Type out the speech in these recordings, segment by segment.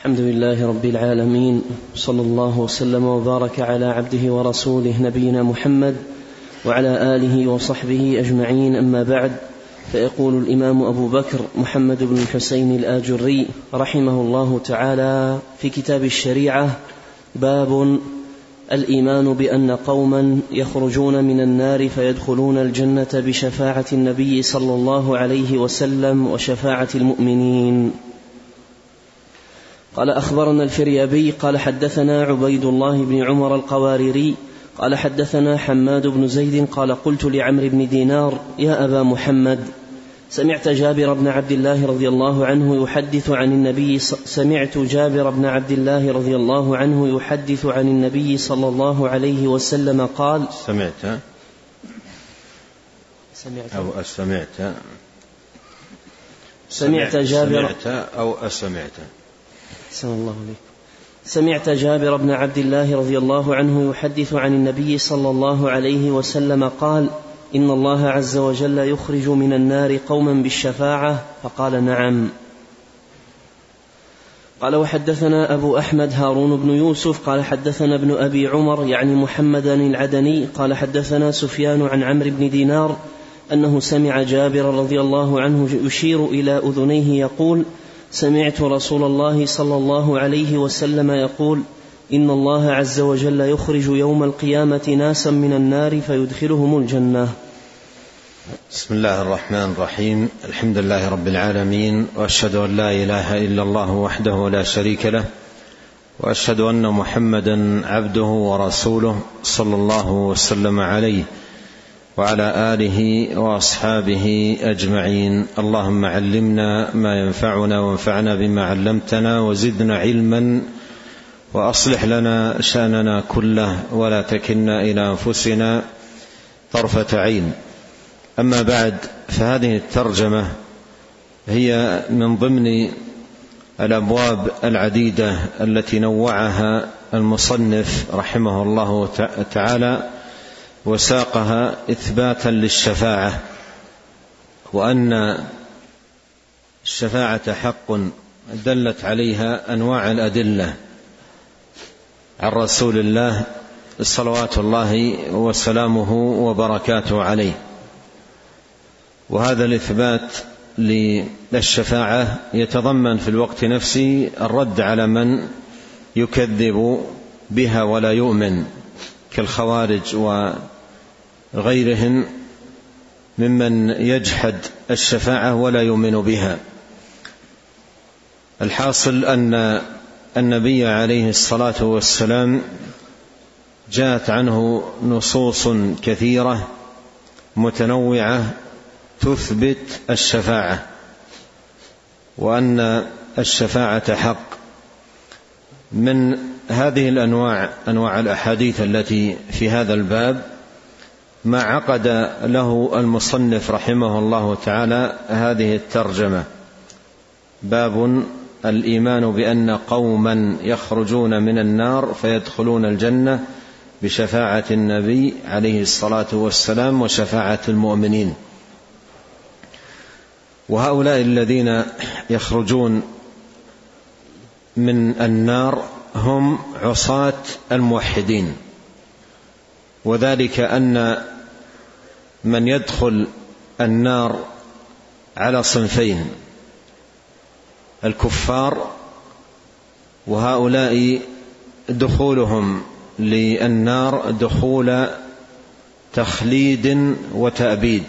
الحمد لله رب العالمين صلى الله وسلم وبارك على عبده ورسوله نبينا محمد وعلى آله وصحبه أجمعين. أما بعد فيقول الإمام أبو بكر محمد بن الحسين الآجري رحمه الله تعالى في كتاب الشريعة باب الإيمان بأن قوما يخرجون من النار فيدخلون الجنة بشفاعة النبي صلى الله عليه وسلم وشفاعة المؤمنين. قال أخبرنا الفريابي قال حدثنا عبيد الله بن عمر القواريري قال حدثنا حماد بن زيد قال قلت لعمرو بن دينار يا أبا محمد سمعت جابر بن عبد الله رضي الله عنه يحدث عن النبي سمعت جابر بن عبد الله رضي الله عنه يحدث عن النبي صلى الله عليه وسلم قال سمعت. سمعت. أو أسمعت. سمعت جابر. سمعت أو أسمعت. أحسن الله عليك سمعت جابر بن عبد الله رضي الله عنه يحدث عن النبي صلى الله عليه وسلم قال إن الله عز وجل يخرج من النار قوما بالشفاعة. فقال نعم. قال وحدثنا أبو أحمد هارون بن يوسف. قال حدثنا ابن أبي عمر يعني محمدا العدني. قال حدثنا سفيان عن عمرو بن دينار أنه سمع جابر رضي الله عنه يشير إلى أذنيه يقول سمعت رسول الله صلى الله عليه وسلم يقول إن الله عز وجل يخرج يوم القيامة ناسا من النار فيدخلهم الجنة. بسم الله الرحمن الرحيم. الحمد لله رب العالمين وأشهد أن لا إله إلا الله وحده لا شريك له وأشهد أن محمدا عبده ورسوله صلى الله وسلم عليه. وعلى آله وأصحابه أجمعين. اللهم علمنا ما ينفعنا وانفعنا بما علمتنا وزدنا علما وأصلح لنا شأننا كله ولا تكلنا إلى أنفسنا طرفة عين. أما بعد فهذه الترجمة هي من ضمن الأبواب العديدة التي نوعها المصنف رحمه الله تعالى وساقها إثباتا للشفاعة وأن الشفاعة حق دلت عليها أنواع الأدلة عن رسول الله صلوات الله وسلامه وبركاته عليه. وهذا الإثبات للشفاعة يتضمن في الوقت نفسه الرد على من يكذب بها ولا يؤمن كالخوارج وغيرهم ممن يجحد الشفاعة ولا يؤمن بها. الحاصل أن النبي عليه الصلاة والسلام جاءت عنه نصوص كثيرة متنوعة تثبت الشفاعة وأن الشفاعة حق. من هذه الأنواع أنواع الأحاديث التي في هذا الباب ما عقد له المصنف رحمه الله تعالى هذه الترجمة. باب الإيمان بأن قوما يخرجون من النار فيدخلون الجنة بشفاعة النبي عليه الصلاة والسلام وشفاعة المؤمنين. وهؤلاء الذين يخرجون من النار هم عصاة الموحدين. وذلك أن من يدخل النار على صنفين الكفار وهؤلاء دخولهم للنار دخول تخليد وتأبيد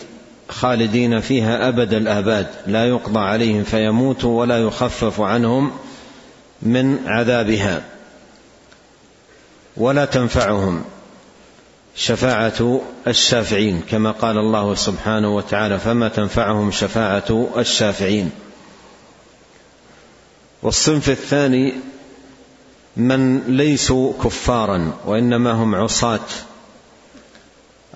خالدين فيها أبد الآباد لا يقضى عليهم فيموتوا ولا يخفف عنهم من عذابها ولا تنفعهم. شفاعة الشافعين كما قال الله سبحانه وتعالى فما تنفعهم شفاعة الشافعين. والصنف الثاني من ليسوا كفارا وإنما هم عصاة.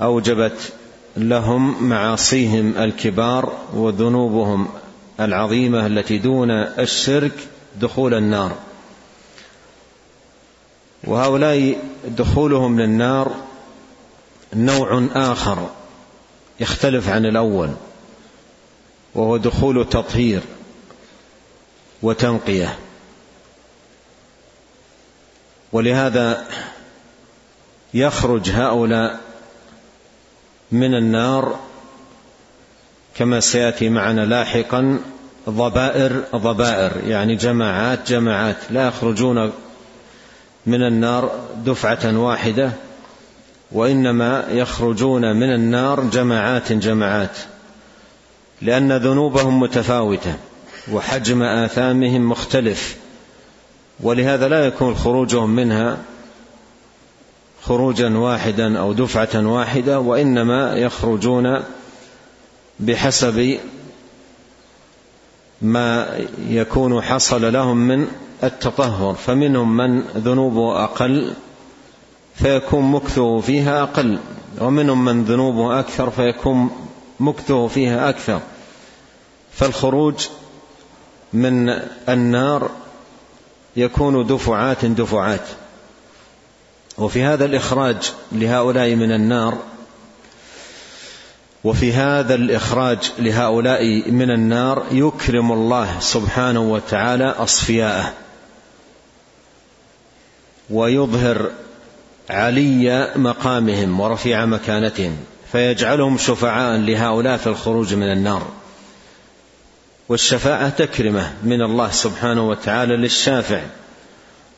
أوجبت لهم معاصيهم الكبار وذنوبهم العظيمة التي دون الشرك دخول النار. وهؤلاء دخولهم للنار نوع آخر يختلف عن الأول وهو دخول تطهير وتنقية. ولهذا يخرج هؤلاء من النار كما سيأتي معنا لاحقا ضبائر ضبائر يعني جماعات جماعات لا يخرجون من النار دفعة واحدة. وإنما يخرجون من النار جماعات جماعات لأن ذنوبهم متفاوتة وحجم آثامهم مختلف ولهذا لا يكون خروجهم منها خروجا واحدا أو دفعة واحدة وإنما يخرجون بحسب ما يكون حصل لهم من التطهر فمنهم من ذنوبه أقل فيكون مكثه فيها أقل ومنهم من ذنوبه أكثر فيكون مكثه فيها أكثر. فالخروج من النار يكون دفعات دفعات. وفي هذا الإخراج لهؤلاء من النار وفي هذا الإخراج لهؤلاء من النار يكرم الله سبحانه وتعالى أصفياءه ويظهر علي مقامهم ورفيع مكانتهم فيجعلهم شفعاء لهؤلاء في الخروج من النار. والشفاعة تكرمة من الله سبحانه وتعالى للشافع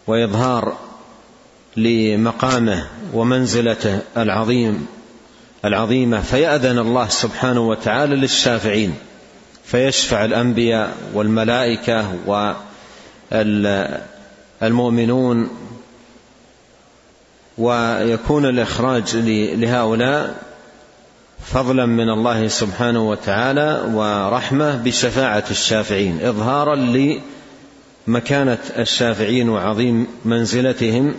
وإظهار لمقامه ومنزلته العظيم العظيمة. فيأذن الله سبحانه وتعالى للشافعين فيشفع الأنبياء والملائكة والمؤمنون ويكون الإخراج لهؤلاء فضلا من الله سبحانه وتعالى ورحمة بشفاعة الشافعين إظهارا لمكانة الشافعين وعظيم منزلتهم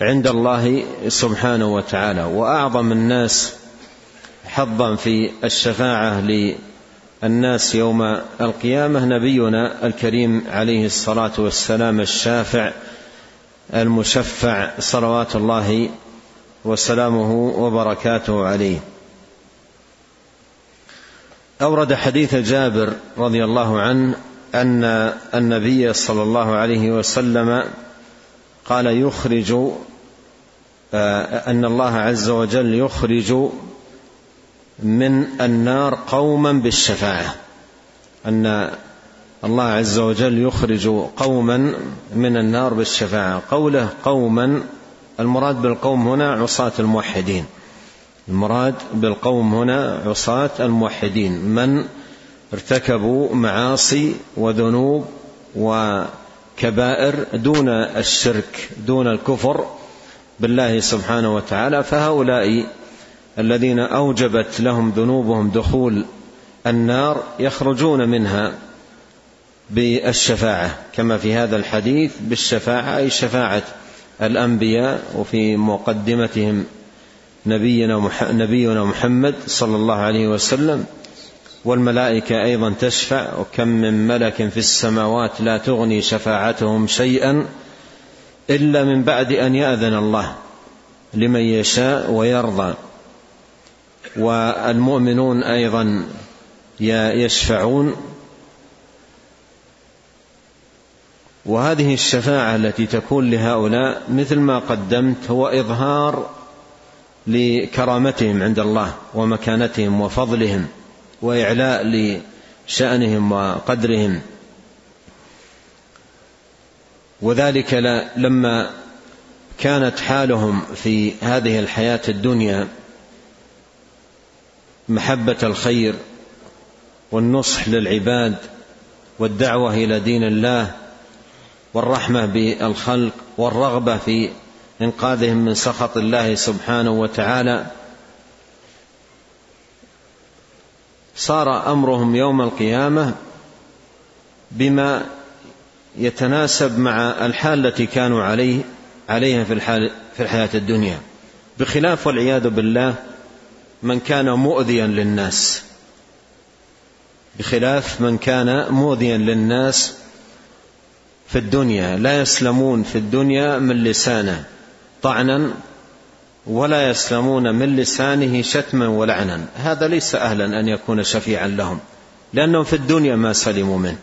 عند الله سبحانه وتعالى. وأعظم الناس حظا في الشفاعة للناس يوم القيامة نبينا الكريم عليه الصلاة والسلام الشافع المشفع صلوات الله وسلامه وبركاته عليه. أورد حديث جابر رضي الله عنه أن النبي صلى الله عليه وسلم قال يخرج أن الله عز وجل يخرج من النار قوما بالشفاعة. أن الله عز وجل يخرج قوما من النار بالشفاعة. قوله قوما المراد بالقوم هنا عصاة الموحدين. المراد بالقوم هنا عصاة الموحدين. من ارتكبوا معاصي وذنوب وكبائر دون الشرك دون الكفر بالله سبحانه وتعالى فهؤلاء الذين أوجبت لهم ذنوبهم دخول النار يخرجون منها. بالشفاعة كما في هذا الحديث بالشفاعة أي شفاعة الأنبياء وفي مقدمتهم نبينا نبينا محمد صلى الله عليه وسلم. والملائكة أيضا تشفع وكم من ملك في السماوات لا تغني شفاعتهم شيئا إلا من بعد أن يأذن الله لمن يشاء ويرضى. والمؤمنون أيضا يشفعون وهذه الشفاعة التي تكون لهؤلاء مثل ما قدمت هو إظهار لكرامتهم عند الله ومكانتهم وفضلهم وإعلاء لشأنهم وقدرهم. وذلك لما كانت حالهم في هذه الحياة الدنيا محبة الخير والنصح للعباد والدعوة إلى دين الله والرحمة بالخلق والرغبة في إنقاذهم من سخط الله سبحانه وتعالى. صار أمرهم يوم القيامة بما يتناسب مع الحال التي كانوا عليه عليها في الحال في الحياة الدنيا. بخلاف والعياذ بالله من كان مؤذيا للناس. بخلاف من كان مؤذيا للناس في الدنيا لا يسلمون في الدنيا من لسانه طعنا ولا يسلمون من لسانه شتما ولعنا. هذا ليس أهلا أن يكون شفيعا لهم لأنهم في الدنيا ما سلموا منه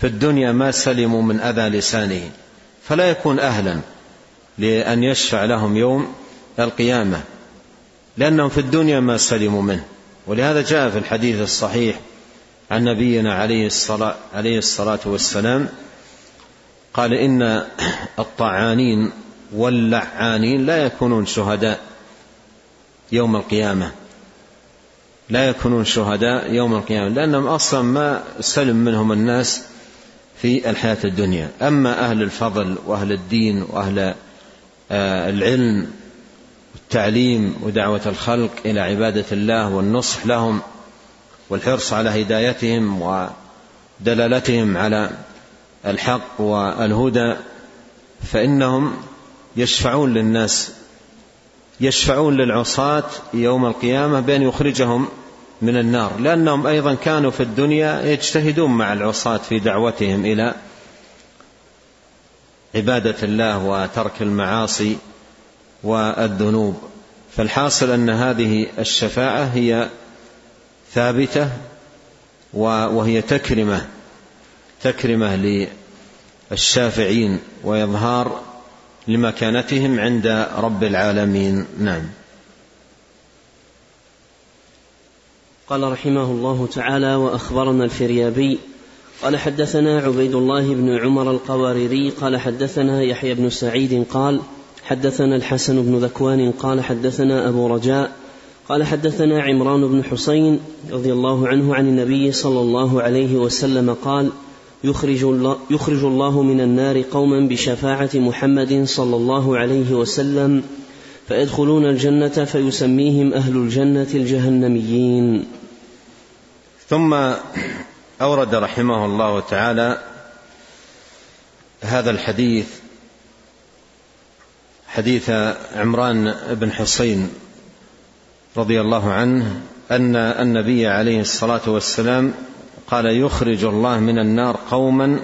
في الدنيا ما سلموا من أذى لسانه. فلا يكون أهلا لأن يشفع لهم يوم القيامة لأنهم في الدنيا ما سلموا منه. ولهذا جاء في الحديث الصحيح عن نبينا عليه الصلاة, عليه الصلاة والسلام قال إن الطعانين واللعانين لا يكونون شهداء يوم القيامة. لا يكونون شهداء يوم القيامة لأنهم أصلا ما سلم منهم الناس في الحياة الدنيا. أما أهل الفضل وأهل الدين وأهل آه، العلم والتعليم ودعوة الخلق إلى عبادة الله والنصح لهم والحرص على هدايتهم ودلالتهم على الحق والهدى فإنهم يشفعون للناس يشفعون للعصاة يوم القيامة بأن يخرجهم من النار لأنهم أيضا كانوا في الدنيا يجتهدون مع العصاة في دعوتهم إلى عبادة الله وترك المعاصي والذنوب. فالحاصل أن هذه الشفاعة هي ثابتة وهي تكرمة. تكرمة للشافعين وإظهار لمكانتهم عند رب العالمين. نعم. قال رحمه الله تعالى وأخبرنا الفريابي قال حدثنا عبيد الله بن عمر القواريري قال حدثنا يحيى بن سعيد قال حدثنا الحسن بن ذكوان قال حدثنا أبو رجاء قال حدثنا عمران بن حسين رضي الله عنه عن النبي صلى الله عليه وسلم قال يخرج الله, يخرج الله من النار قوما بشفاعة محمد صلى الله عليه وسلم فيدخلون الجنة فيسميهم أهل الجنة الجهنميين. ثم أورد رحمه الله تعالى هذا الحديث حديث عمران بن حصين رضي الله عنه أن النبي عليه الصلاة والسلام قال يخرج الله من النار قوما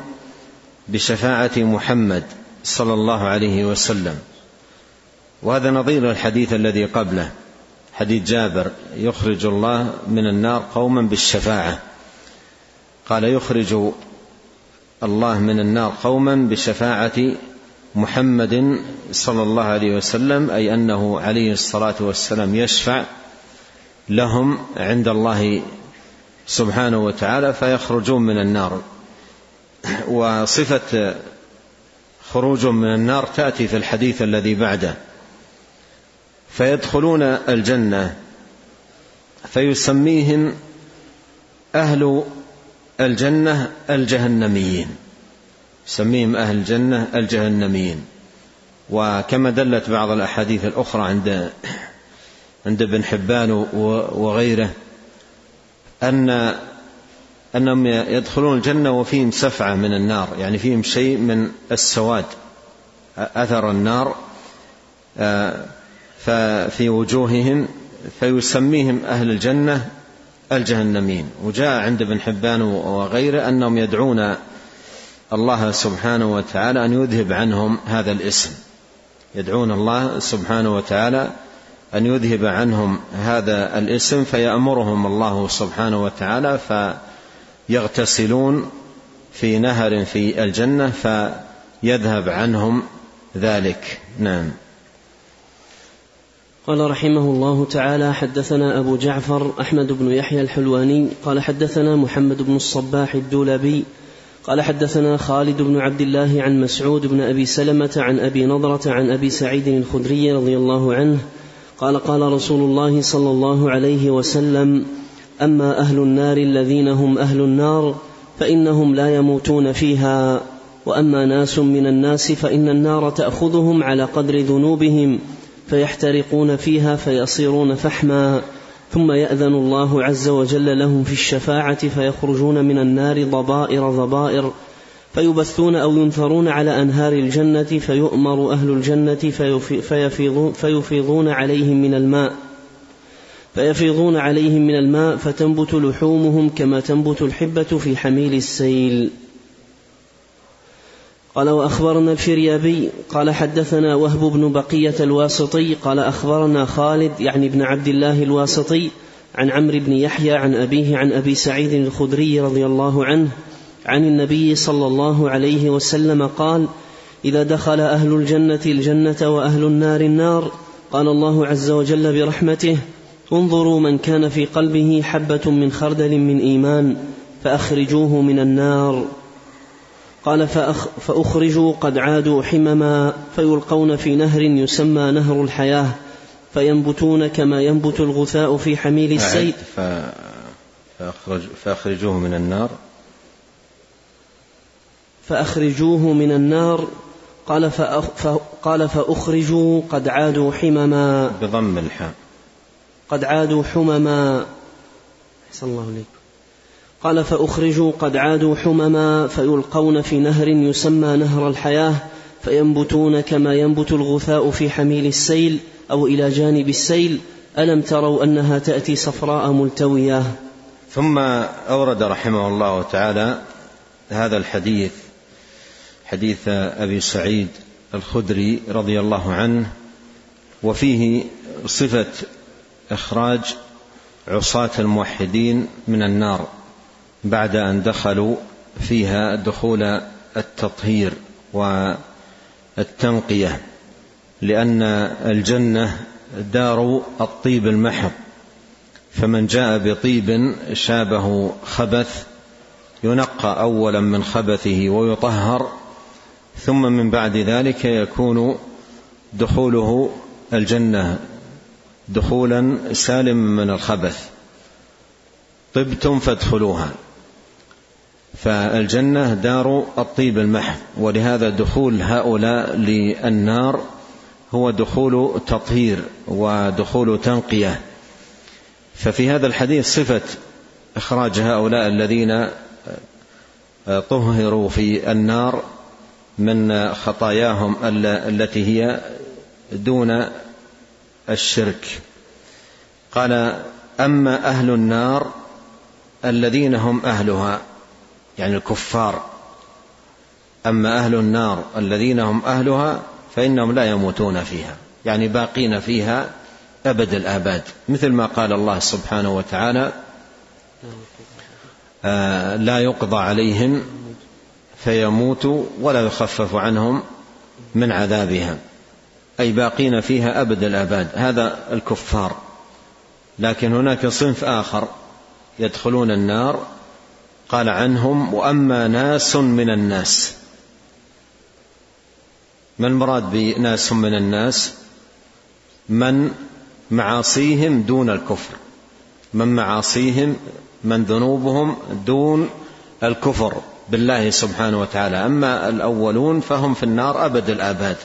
بشفاعة محمد صلى الله عليه وسلم. وهذا نظير الحديث الذي قبله. حديث جابر يخرج الله من النار قوما بالشفاعة. قال يخرج الله من النار قوما بشفاعة محمد صلى الله عليه وسلم أي أنه عليه الصلاة والسلام يشفع لهم عند الله سبحانه وتعالى فيخرجون من النار. وصفة خروج من النار تأتي في الحديث الذي بعده. فيدخلون الجنة فيسميهم أهل الجنة الجهنميين. يسميهم أهل الجنة الجهنميين. وكما دلت بعض الأحاديث الأخرى عند عند ابن حبان وغيره أن أنهم يدخلون الجنة وفيهم سفعة من النار يعني فيهم شيء من السواد أثر النار آه، ففي وجوههم فيسميهم أهل الجنة الجهنمين وجاء عند ابن حبان وغيره أنهم يدعون الله سبحانه وتعالى أن يذهب عنهم هذا الاسم. يدعون الله سبحانه وتعالى أن يذهب عنهم هذا الاسم فيأمرهم الله سبحانه وتعالى فيغتسلون في نهر في الجنة فيذهب عنهم ذلك. نعم. قال رحمه الله تعالى حدثنا أبو جعفر أحمد بن يحيى الحلواني قال حدثنا محمد بن الصباح الدولبي قال حدثنا خالد بن عبد الله عن مسعود بن أبي سلمة عن أبي نضرة عن أبي سعيد الخدري رضي الله عنه قال قال رسول الله صلى الله عليه وسلم أما أهل النار الذين هم أهل النار فإنهم لا يموتون فيها وأما ناس من الناس فإن النار تأخذهم على قدر ذنوبهم فيحترقون فيها فيصيرون فحما ثم يأذن الله عز وجل لهم في الشفاعة فيخرجون من النار ضبائر ضبائر فيبثون أو ينثرون على أنهار الجنة فيؤمر أهل الجنة فيفيضون, فيفيضون عليهم من الماء. فيفيضون عليهم من الماء فتنبت لحومهم كما تنبت الحبة في حميل السيل. قال وأخبرنا الفريابي قال حدثنا وهب بن بقية الواسطي قال أخبرنا خالد يعني ابن عبد الله الواسطي عن عمرو بن يحيى عن أبيه عن أبي سعيد الخدري رضي الله عنه عن النبي صلى الله عليه وسلم قال إذا دخل أهل الجنة الجنة وأهل النار النار قال الله عز وجل برحمته انظروا من كان في قلبه حبة من خردل من إيمان فأخرجوه من النار. قال فأخ فأخرجوا قد عادوا حمما فيلقون في نهر يسمى نهر الحياة فينبتون كما ينبت الغثاء في حميل السيل. فأخرج فأخرجوه من النار. فأخرجوه من النار. قال فأخ قال فأخرجوا قد عادوا حمما. بضم الحاء. قد عادوا حمما. أحسن الله عليك قال فأخرجوا قد عادوا حمما فيلقون في نهر يسمى نهر الحياة فينبتون كما ينبت الغثاء في حميل السيل أو إلى جانب السيل. ألم تروا أنها تأتي صفراء ملتوية؟ ثم أورد رحمه الله تعالى هذا الحديث حديث أبي سعيد الخدري رضي الله عنه وفيه صفة إخراج عصاة الموحدين من النار بعد أن دخلوا فيها دخول التطهير والتنقية لأن الجنة دار الطيب المحض. فمن جاء بطيب شابه خبث ينقى أولا من خبثه ويطهر ثم من بعد ذلك يكون دخوله الجنة دخولا سالما من الخبث. طبتم فادخلوها. فالجنة دار الطيب المحض ولهذا دخول هؤلاء للنار هو دخول تطهير ودخول تنقية. ففي هذا الحديث صفة إخراج هؤلاء الذين طهروا في النار من خطاياهم التي هي دون الشرك. قال أما أهل النار الذين هم أهلها يعني الكفار. أما أهل النار الذين هم أهلها فإنهم لا يموتون فيها يعني باقين فيها أبد الآباد مثل ما قال الله سبحانه وتعالى آه لا يقضى عليهم فيموتوا ولا يخفف عنهم من عذابها. أي باقين فيها أبد الآباد. هذا الكفار. لكن هناك صنف آخر يدخلون النار. قال عنهم وأما ناس من الناس. ما المراد بناس من الناس؟ من معاصيهم دون الكفر. من معاصيهم من ذنوبهم دون الكفر. بالله سبحانه وتعالى. أما الأولون فهم في النار أبد الآباد.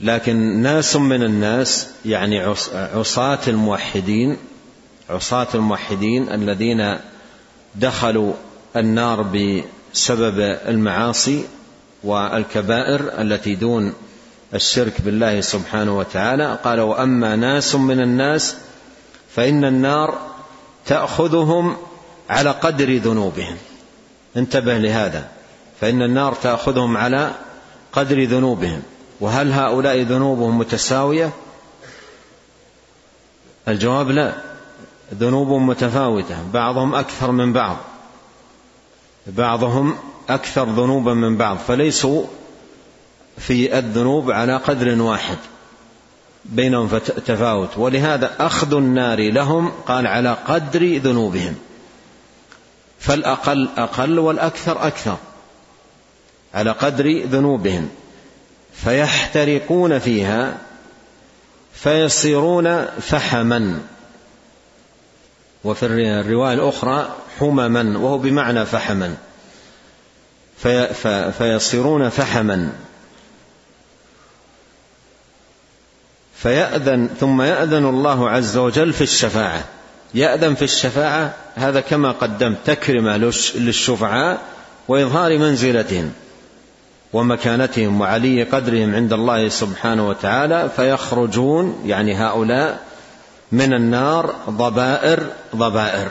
لكن ناس من الناس يعني عصاة الموحدين عصاة الموحدين الذين دخلوا النار بسبب المعاصي والكبائر التي دون الشرك بالله سبحانه وتعالى قال وأما ناس من الناس فإن النار تأخذهم على قدر ذنوبهم. انتبه لهذا. فإن النار تأخذهم على قدر ذنوبهم. وهل هؤلاء ذنوبهم متساوية؟ الجواب لا. ذنوب متفاوتة. بعضهم أكثر من بعض. بعضهم أكثر ذنوبا من بعض. فليسوا في الذنوب على قدر واحد. بينهم تفاوت ولهذا أخذ النار لهم قال على قدر ذنوبهم. فالأقل أقل والأكثر أكثر على قدر ذنوبهم فيحترقون فيها فيصيرون فحما. وفي الرواية الأخرى حمما وهو بمعنى فحما. في فيصيرون فحما. فيأذن ثم يأذن الله عز وجل في الشفاعة. يأذن في الشفاعة هذا كما قدمت تكرمة للشفعاء وإظهار منزلتهم ومكانتهم وعلي قدرهم عند الله سبحانه وتعالى فيخرجون يعني هؤلاء من النار ضبائر ضبائر.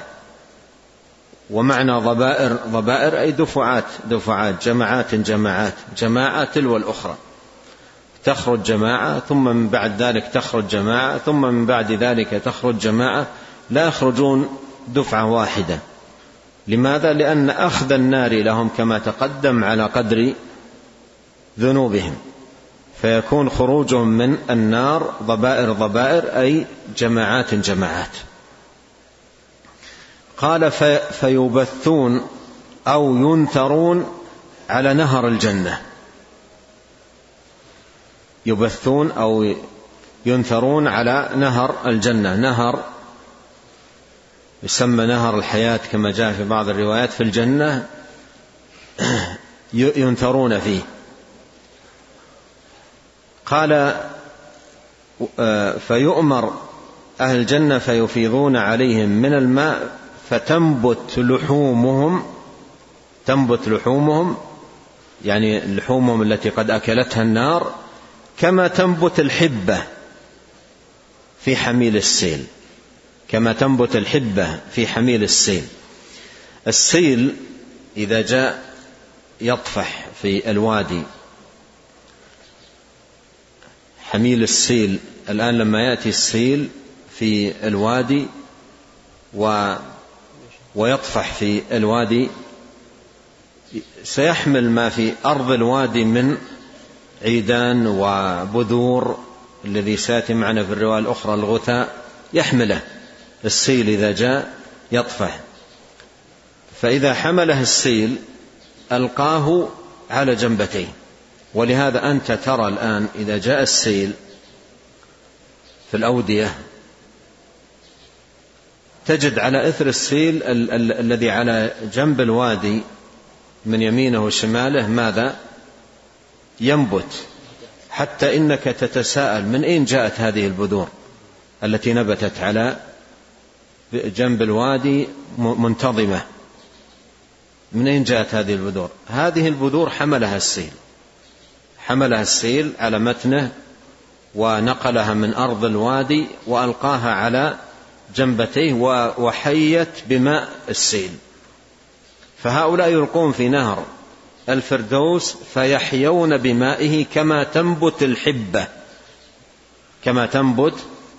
ومعنى ضبائر ضبائر أي دفعات دفعات جماعات جماعات جماعة تلو الأخرى تخرج جماعة ثم من بعد ذلك تخرج جماعة ثم من بعد ذلك تخرج جماعة لا يخرجون دفعة واحدة. لماذا؟ لأن أخذ النار لهم كما تقدم على قدر ذنوبهم. فيكون خروجهم من النار ضبائر ضبائر أي جماعات جماعات. قال فيبثون أو ينثرون على نهر الجنة. يبثون أو ينثرون على نهر الجنة. نهر يسمى نهر الحياة كما جاء في بعض الروايات في الجنة ينثرون فيه. قال آه، فيؤمر أهل الجنة فيفيضون عليهم من الماء فتنبت لحومهم تنبت لحومهم يعني لحومهم التي قد أكلتها النار كما تنبت الحبة في حميل السيل. كما تنبت الحبة في حميل السيل. السيل إذا جاء يطفح في الوادي. حميل السيل الآن لما يأتي السيل في الوادي و ويطفح في الوادي سيحمل ما في أرض الوادي من عيدان وبذور الذي سيأتي معنا في الرواية الأخرى الغثاء يحمله. السيل إذا جاء يطفح. فإذا حمله السيل ألقاه على جنبتيه ولهذا أنت ترى الآن إذا جاء السيل في الأودية تجد على إثر السيل ال- ال- الذي على جنب الوادي من يمينه وشماله ماذا؟ ينبت. حتى إنك تتساءل من أين جاءت هذه البذور التي نبتت على جنب الوادي منتظمة. من أين جاءت هذه البذور؟ هذه البذور حملها السيل. حملها السيل على متنه ونقلها من أرض الوادي وألقاها على جنبتيه وحيت بماء السيل. فهؤلاء يلقون في نهر الفردوس فيحيون بمائه كما تنبت الحبة. كما تنبت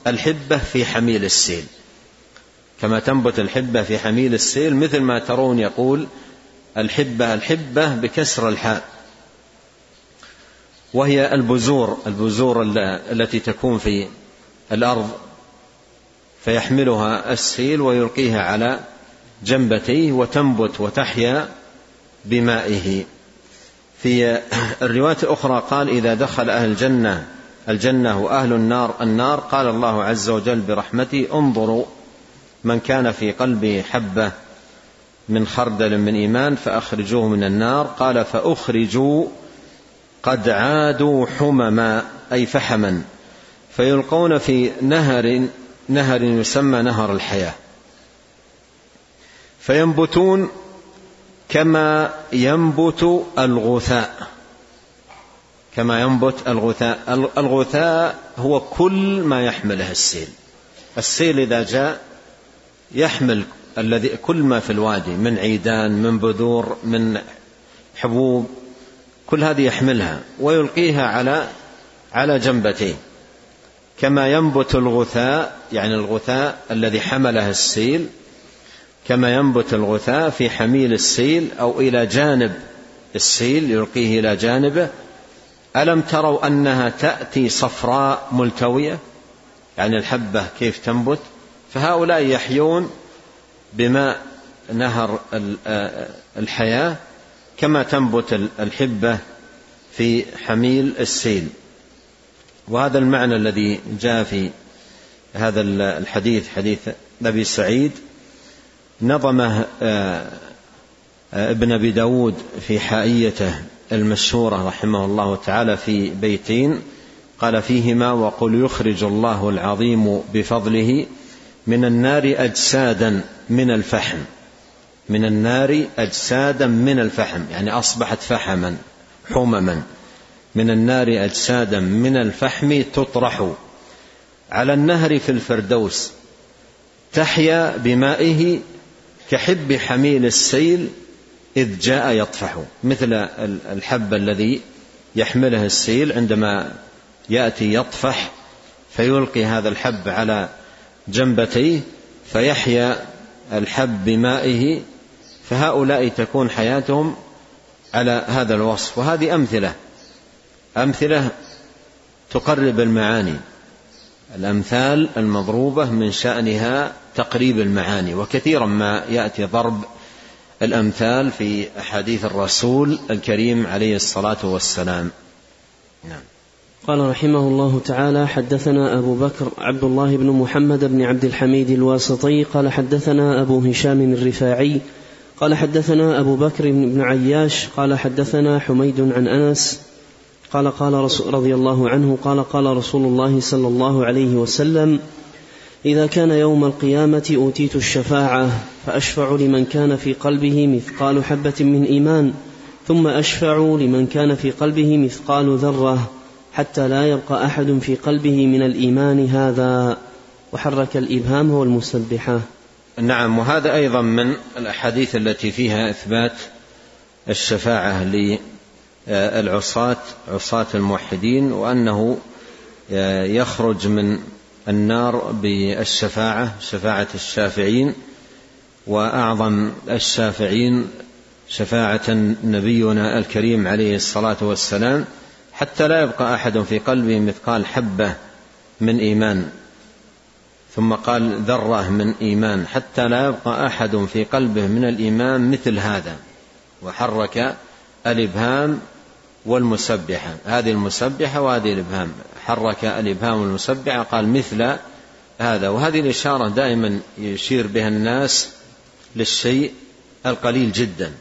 الحبة في حميل السيل. كما تنبت الحبة في حميل السيل مثل ما ترون يقول الحبة الحبة بكسر الحاء. وهي البذور البذور التي تكون في الأرض. فيحملها السيل ويلقيها على جنبتيه وتنبت وتحيا بمائه. في الرواية الأخرى قال إذا دخل أهل الجنة الجنة وأهل النار النار قال الله عز وجل برحمته انظروا من كان في قلبه حبة من خردل من إيمان فأخرجوه من النار. قال فأخرجوا قد عادوا حمما أي فحما فيلقون في نهر نهر يسمى نهر الحياة فينبتون كما ينبت الغثاء كما ينبت الغثاء. الغثاء هو كل ما يحمله السيل. السيل إذا جاء يحمل الذي كل ما في الوادي من عيدان من بذور من حبوب كل هذه يحملها ويلقيها على على جنبتيه كما ينبت الغثاء يعني الغثاء الذي حمله السيل كما ينبت الغثاء في حميل السيل أو إلى جانب السيل يلقيه إلى جانبه. ألم تروا أنها تأتي صفراء ملتوية؟ يعني الحبة كيف تنبت؟ فهؤلاء يحيون بماء نهر الحياة كما تنبت الحبة في حميل السيل. وهذا المعنى الذي جاء في هذا الحديث حديث أبي سعيد. نظمه ابن أبي داود في حائيته المشهورة رحمه الله تعالى في بيتين. قال فيهما وقل يخرج الله العظيم بفضله من النار أجسادا من الفحم. من النار أجسادا من الفحم يعني أصبحت فحما حمما. من النار أجسادا من الفحم تطرح على النهر في الفردوس تحيا بمائه كحب حميل السيل إذ جاء يطفح. مثل الحب الذي يحمله السيل عندما يأتي يطفح فيلقي هذا الحب على جنبتيه فيحيا الحب بمائه فهؤلاء تكون حياتهم على هذا الوصف. وهذه أمثلة أمثلة تقرب المعاني. الأمثال المضروبة من شأنها تقريب المعاني وكثيرا ما يأتي ضرب الأمثال في أحاديث الرسول الكريم عليه الصلاة والسلام. نعم. قال رحمه الله تعالى حدثنا أبو بكر عبد الله بن محمد بن عبد الحميد الواسطي قال حدثنا أبو هشام الرفاعي قال حدثنا أبو بكر بن عياش قال حدثنا حميد عن أنس قال قال رسول رضي الله عنه قال قال رسول الله صلى الله عليه وسلم إذا كان يوم القيامة أوتيت الشفاعة فأشفع لمن كان في قلبه مثقال حبة من إيمان ثم أشفع لمن كان في قلبه مثقال ذرة حتى لا يبقى أحد في قلبه من الإيمان هذا. وحرك الإبهام هو المسبحة نعم وهذا أيضا من الأحاديث التي فيها إثبات الشفاعة للعصاة عصاة الموحدين وأنه يخرج من النار بالشفاعة شفاعة الشافعين وأعظم الشافعين شفاعة نبينا الكريم عليه الصلاة والسلام. حتى لا يبقى أحد في قلبه مثقال حبة من إيمان. ثم قال ذرة من إيمان. حتى لا يبقى أحد في قلبه من الإيمان مثل هذا. وحرك الإبهام والمسبحة. هذه المسبحة وهذه الإبهام. حرك الإبهام والمسبحة. قال مثل هذا. وهذه الإشارة دائما يشير بها الناس للشيء القليل جدا.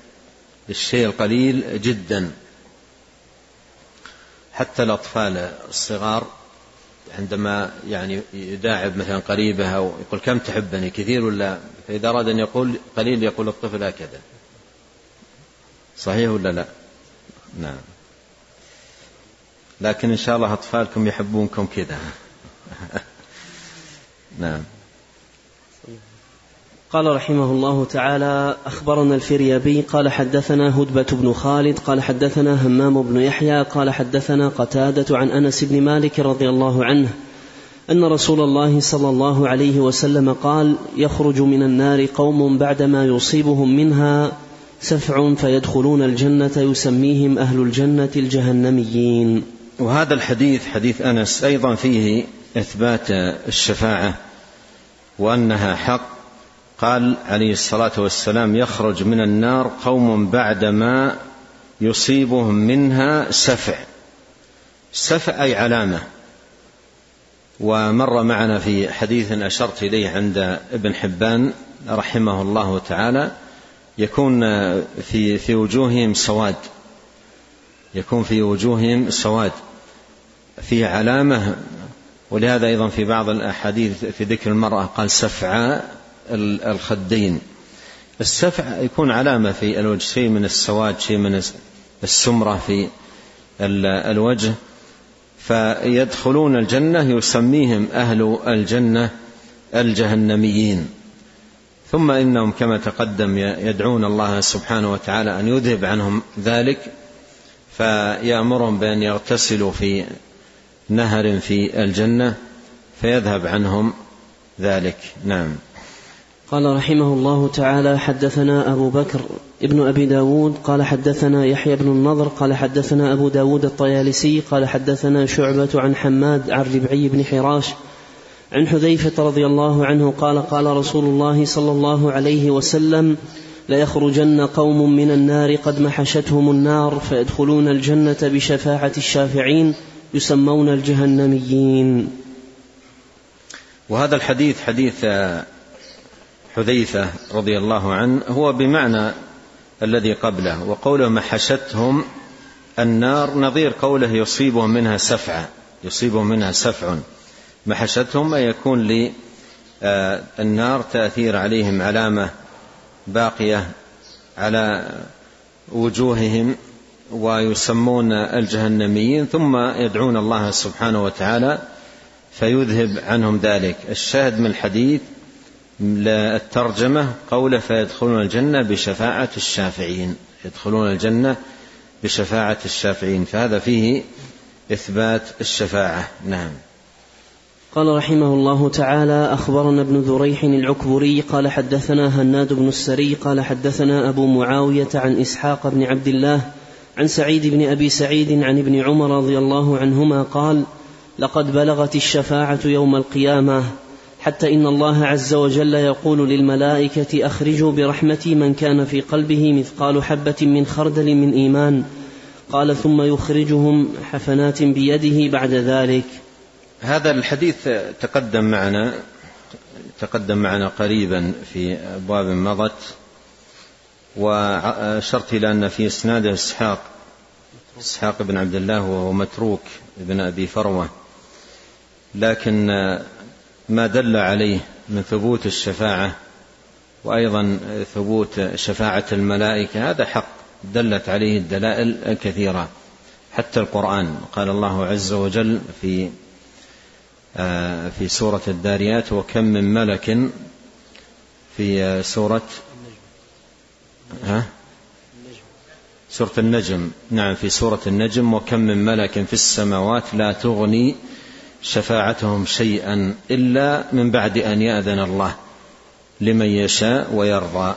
للشيء القليل جدا. حتى الأطفال الصغار عندما يعني يداعب مثلا قريبه أو يقول كم تحبني كثير ولا؟ فإذا أراد أن يقول قليل يقول الطفل هكذا. صحيح ولا لا؟ نعم. لكن إن شاء الله أطفالكم يحبونكم كذا. نعم. قال رحمه الله تعالى أخبرنا الفريابي قال حدثنا هدبة بن خالد قال حدثنا همام بن يحيى قال حدثنا قتادة عن أنس بن مالك رضي الله عنه أن رسول الله صلى الله عليه وسلم قال يخرج من النار قوم بعدما يصيبهم منها سفع فيدخلون الجنة يسميهم أهل الجنة الجهنميين. وهذا الحديث حديث أنس أيضا فيه إثبات الشفاعة وأنها حق قال عليه الصلاة والسلام يخرج من النار قوم بعدما يصيبهم منها سفع. سفع أي علامة. ومر معنا في حديث أشرت إليه عند ابن حبان رحمه الله تعالى يكون في في وجوههم سواد. يكون في وجوههم سواد. في علامة ولهذا أيضا في بعض الأحاديث في ذكر المرأة قال سفعاء الخدين. السفع يكون علامة في الوجه شيء من السواد شيء من السمرة في الوجه. فيدخلون الجنة يسميهم أهل الجنة الجهنميين. ثم إنهم كما تقدم يدعون الله سبحانه وتعالى أن يذهب عنهم ذلك فيأمرهم بأن يغتسلوا في نهر في الجنة فيذهب عنهم ذلك. نعم. قال رحمه الله تعالى حدثنا أبو بكر ابن أبي داود قال حدثنا يحيى بن النضر قال حدثنا أبو داود الطيالسي قال حدثنا شعبة عن حماد عن ربعي بن حراش عن حذيفة رضي الله عنه قال قال رسول الله صلى الله عليه وسلم ليخرجن قوم من النار قد محشتهم النار فيدخلون الجنة بشفاعة الشافعين يسمون الجهنميين. وهذا الحديث حديث حذيفة رضي الله عنه هو بمعنى الذي قبله وقوله محشتهم النار نظير قوله يصيبهم منها سفعة يصيبهم منها سفع. محشتهم أي يكون للنار تأثير عليهم علامة باقية على وجوههم ويسمون الجهنميين ثم يدعون الله سبحانه وتعالى فيذهب عنهم ذلك. الشاهد من الحديث الترجمة قوله فيدخلون الجنة بشفاعة الشافعين. يدخلون الجنة بشفاعة الشافعين. فهذا فيه إثبات الشفاعة. نعم. قال رحمه الله تعالى أخبرنا ابن ذريح العكبري قال حدثنا هناد بن السري قال حدثنا أبو معاوية عن إسحاق بن عبد الله عن سعيد بن أبي سعيد عن ابن عمر رضي الله عنهما قال لقد بلغت الشفاعة يوم القيامة. حتى إن الله عز وجل يقول للملائكة أخرجوا برحمتي من كان في قلبه مثقال حبة من خردل من إيمان. قال ثم يخرجهم حفنات بيده بعد ذلك. هذا الحديث تقدم معنا تقدم معنا قريبا في أبواب مضت وأشرت إلى أن في إسناده إسحاق إسحاق بن عبد الله وهو متروك ابن أبي فروة. لكن ما دل عليه من ثبوت الشفاعة وأيضا ثبوت شفاعة الملائكة هذا حق دلت عليه الدلائل الكثيرة. حتى القرآن قال الله عز وجل في آه، في سورة الداريات وكم من ملك في سورة ها؟ سورة النجم. نعم في سورة النجم وكم من ملك في السماوات لا تغني شفاعتهم شيئا إلا من بعد أن يأذن الله لمن يشاء ويرضى.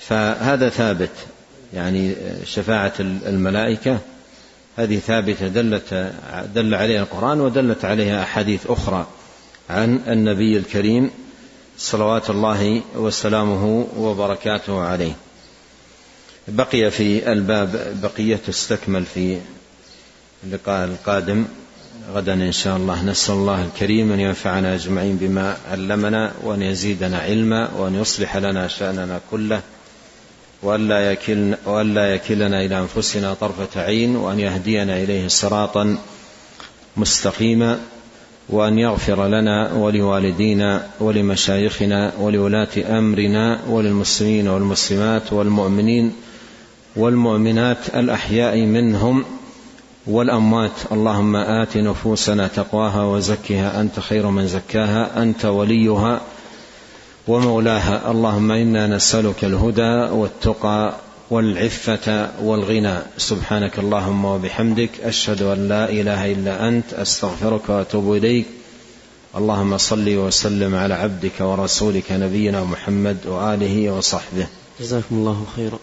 فهذا ثابت يعني شفاعة الملائكة هذه ثابتة دلت دل عليها القرآن ودلت عليها أحاديث أخرى عن النبي الكريم صلوات الله وسلامه وبركاته عليه. بقي في الباب بقية تستكمل في اللقاء القادم. غدا إن شاء الله. نسأل الله الكريم أن ينفعنا أجمعين بما علمنا وأن يزيدنا علما وأن يصلح لنا شأننا كله وألا يكلنا, وألا يكلنا إلى أنفسنا طرفة عين وأن يهدينا إليه صراطا مستقيما وأن يغفر لنا ولوالدينا ولمشايخنا ولولاة أمرنا وللمسلمين والمسلمات والمؤمنين والمؤمنات الأحياء منهم والأموات اللهم آت نفوسنا تقواها وزكها أنت خير من زكاها أنت وليها ومولاها. اللهم إنا نسألك الهدى والتقى والعفة والغنى. سبحانك اللهم وبحمدك أشهد أن لا إله إلا أنت أستغفرك وأتوب إليك. اللهم صل وسلم على عبدك ورسولك نبينا محمد وآله وصحبه. جزاكم الله خيرا.